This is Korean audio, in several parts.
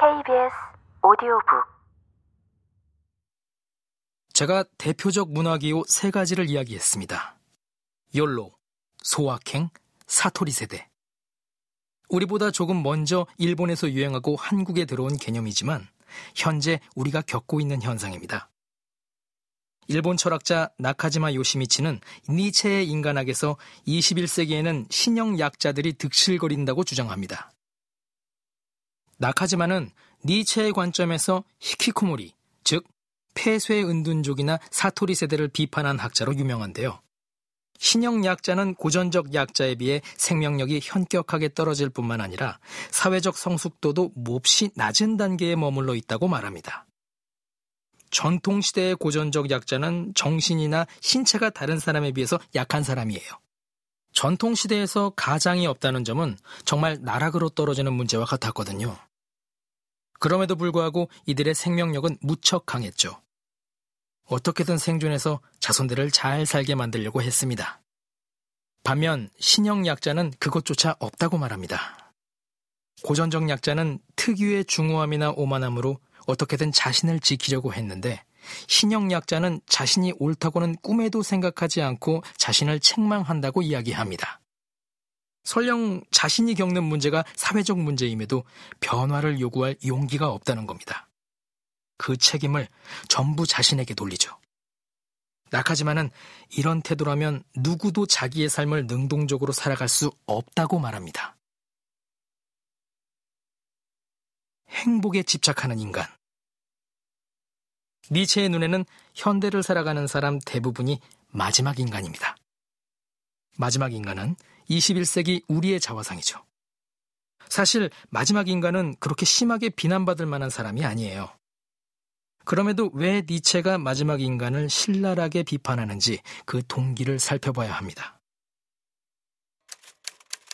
KBS 오디오북 제가 대표적 문화기호 세 가지를 이야기했습니다. 욜로, 소확행, 사토리 세대. 우리보다 조금 먼저 일본에서 유행하고 한국에 들어온 개념이지만 현재 우리가 겪고 있는 현상입니다. 일본 철학자 나카지마 요시미치는 니체의 인간학에서 21세기에는 신형 약자들이 득실거린다고 주장합니다. 나카지마는 니체의 관점에서 히키코모리, 즉 폐쇄 은둔족이나 사토리 세대를 비판한 학자로 유명한데요. 신형 약자는 고전적 약자에 비해 생명력이 현격하게 떨어질 뿐만 아니라 사회적 성숙도도 몹시 낮은 단계에 머물러 있다고 말합니다. 전통시대의 고전적 약자는 정신이나 신체가 다른 사람에 비해서 약한 사람이에요. 전통시대에서 가장이 없다는 점은 정말 나락으로 떨어지는 문제와 같았거든요. 그럼에도 불구하고 이들의 생명력은 무척 강했죠. 어떻게든 생존해서 자손들을 잘 살게 만들려고 했습니다. 반면 신형 약자는 그것조차 없다고 말합니다. 고전적 약자는 특유의 중후함이나 오만함으로 어떻게든 자신을 지키려고 했는데 신형 약자는 자신이 옳다고는 꿈에도 생각하지 않고 자신을 책망한다고 이야기합니다. 설령 자신이 겪는 문제가 사회적 문제임에도 변화를 요구할 용기가 없다는 겁니다. 그 책임을 전부 자신에게 돌리죠. 나카지마는 이런 태도라면 누구도 자기의 삶을 능동적으로 살아갈 수 없다고 말합니다. 행복에 집착하는 인간. 니체의 눈에는 현대를 살아가는 사람 대부분이 마지막 인간입니다. 마지막 인간은 21세기 우리의 자화상이죠. 사실 마지막 인간은 그렇게 심하게 비난받을 만한 사람이 아니에요. 그럼에도 왜 니체가 마지막 인간을 신랄하게 비판하는지 그 동기를 살펴봐야 합니다.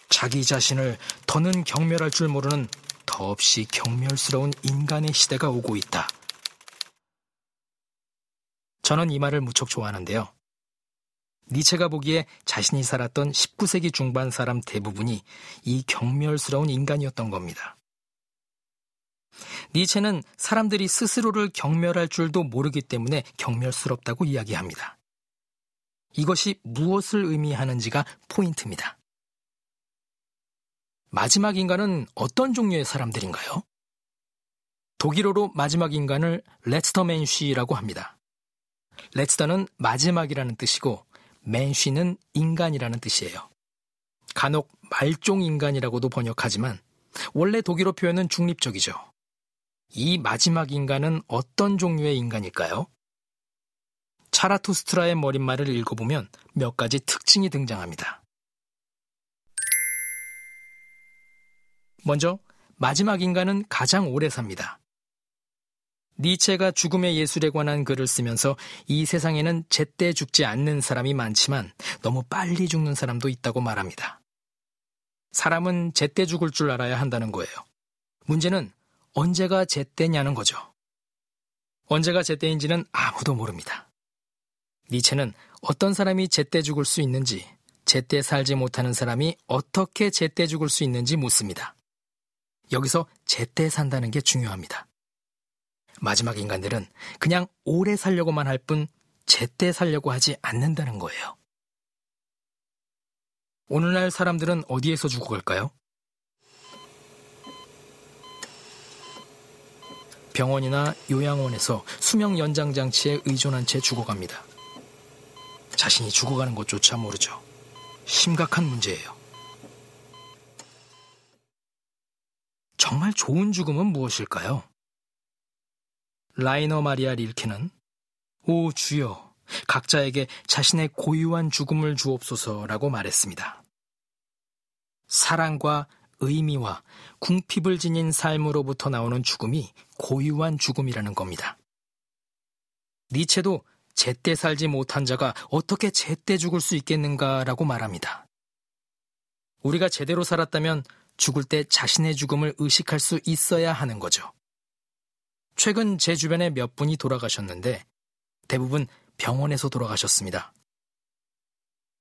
자기 자신을 더는 경멸할 줄 모르는 더없이 경멸스러운 인간의 시대가 오고 있다. 저는 이 말을 무척 좋아하는데요. 니체가 보기에 자신이 살았던 19세기 중반 사람 대부분이 이 경멸스러운 인간이었던 겁니다. 니체는 사람들이 스스로를 경멸할 줄도 모르기 때문에 경멸스럽다고 이야기합니다. 이것이 무엇을 의미하는지가 포인트입니다. 마지막 인간은 어떤 종류의 사람들인가요? 독일어로 마지막 인간을 레츠터맨쉬라고 합니다. 레츠터는 마지막이라는 뜻이고 맨쉬는 인간이라는 뜻이에요. 간혹 말종 인간이라고도 번역하지만 원래 독일어 표현은 중립적이죠. 이 마지막 인간은 어떤 종류의 인간일까요? 차라투스트라의 머릿말을 읽어보면 몇 가지 특징이 등장합니다. 먼저 마지막 인간은 가장 오래 삽니다. 니체가 죽음의 예술에 관한 글을 쓰면서 이 세상에는 제때 죽지 않는 사람이 많지만 너무 빨리 죽는 사람도 있다고 말합니다. 사람은 제때 죽을 줄 알아야 한다는 거예요. 문제는 언제가 제때냐는 거죠. 언제가 제때인지는 아무도 모릅니다. 니체는 어떤 사람이 제때 죽을 수 있는지, 제때 살지 못하는 사람이 어떻게 제때 죽을 수 있는지 묻습니다. 여기서 제때 산다는 게 중요합니다. 마지막 인간들은 그냥 오래 살려고만 할 뿐 제때 살려고 하지 않는다는 거예요. 오늘날 사람들은 어디에서 죽어갈까요? 병원이나 요양원에서 수명 연장 장치에 의존한 채 죽어갑니다. 자신이 죽어가는 것조차 모르죠. 심각한 문제예요. 정말 좋은 죽음은 무엇일까요? 라이너 마리아 릴케는 오 주여 각자에게 자신의 고유한 죽음을 주옵소서라고 말했습니다. 사랑과 의미와 궁핍을 지닌 삶으로부터 나오는 죽음이 고유한 죽음이라는 겁니다. 니체도 제때 살지 못한 자가 어떻게 제때 죽을 수 있겠는가라고 말합니다. 우리가 제대로 살았다면 죽을 때 자신의 죽음을 의식할 수 있어야 하는 거죠. 최근 제 주변에 몇 분이 돌아가셨는데 대부분 병원에서 돌아가셨습니다.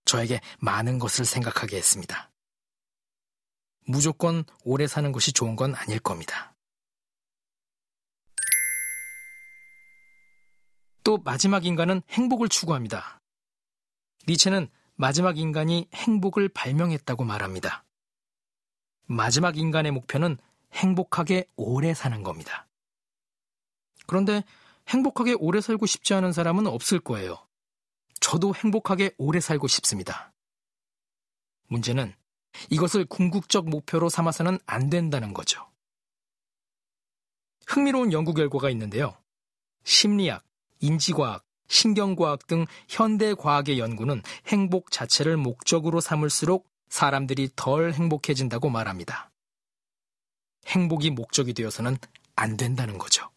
저에게 많은 것을 생각하게 했습니다. 무조건 오래 사는 것이 좋은 건 아닐 겁니다. 또 마지막 인간은 행복을 추구합니다. 니체는 마지막 인간이 행복을 발명했다고 말합니다. 마지막 인간의 목표는 행복하게 오래 사는 겁니다. 그런데 행복하게 오래 살고 싶지 않은 사람은 없을 거예요. 저도 행복하게 오래 살고 싶습니다. 문제는 이것을 궁극적 목표로 삼아서는 안 된다는 거죠. 흥미로운 연구 결과가 있는데요. 심리학, 인지과학, 신경과학 등 현대 과학의 연구는 행복 자체를 목적으로 삼을수록 사람들이 덜 행복해진다고 말합니다. 행복이 목적이 되어서는 안 된다는 거죠.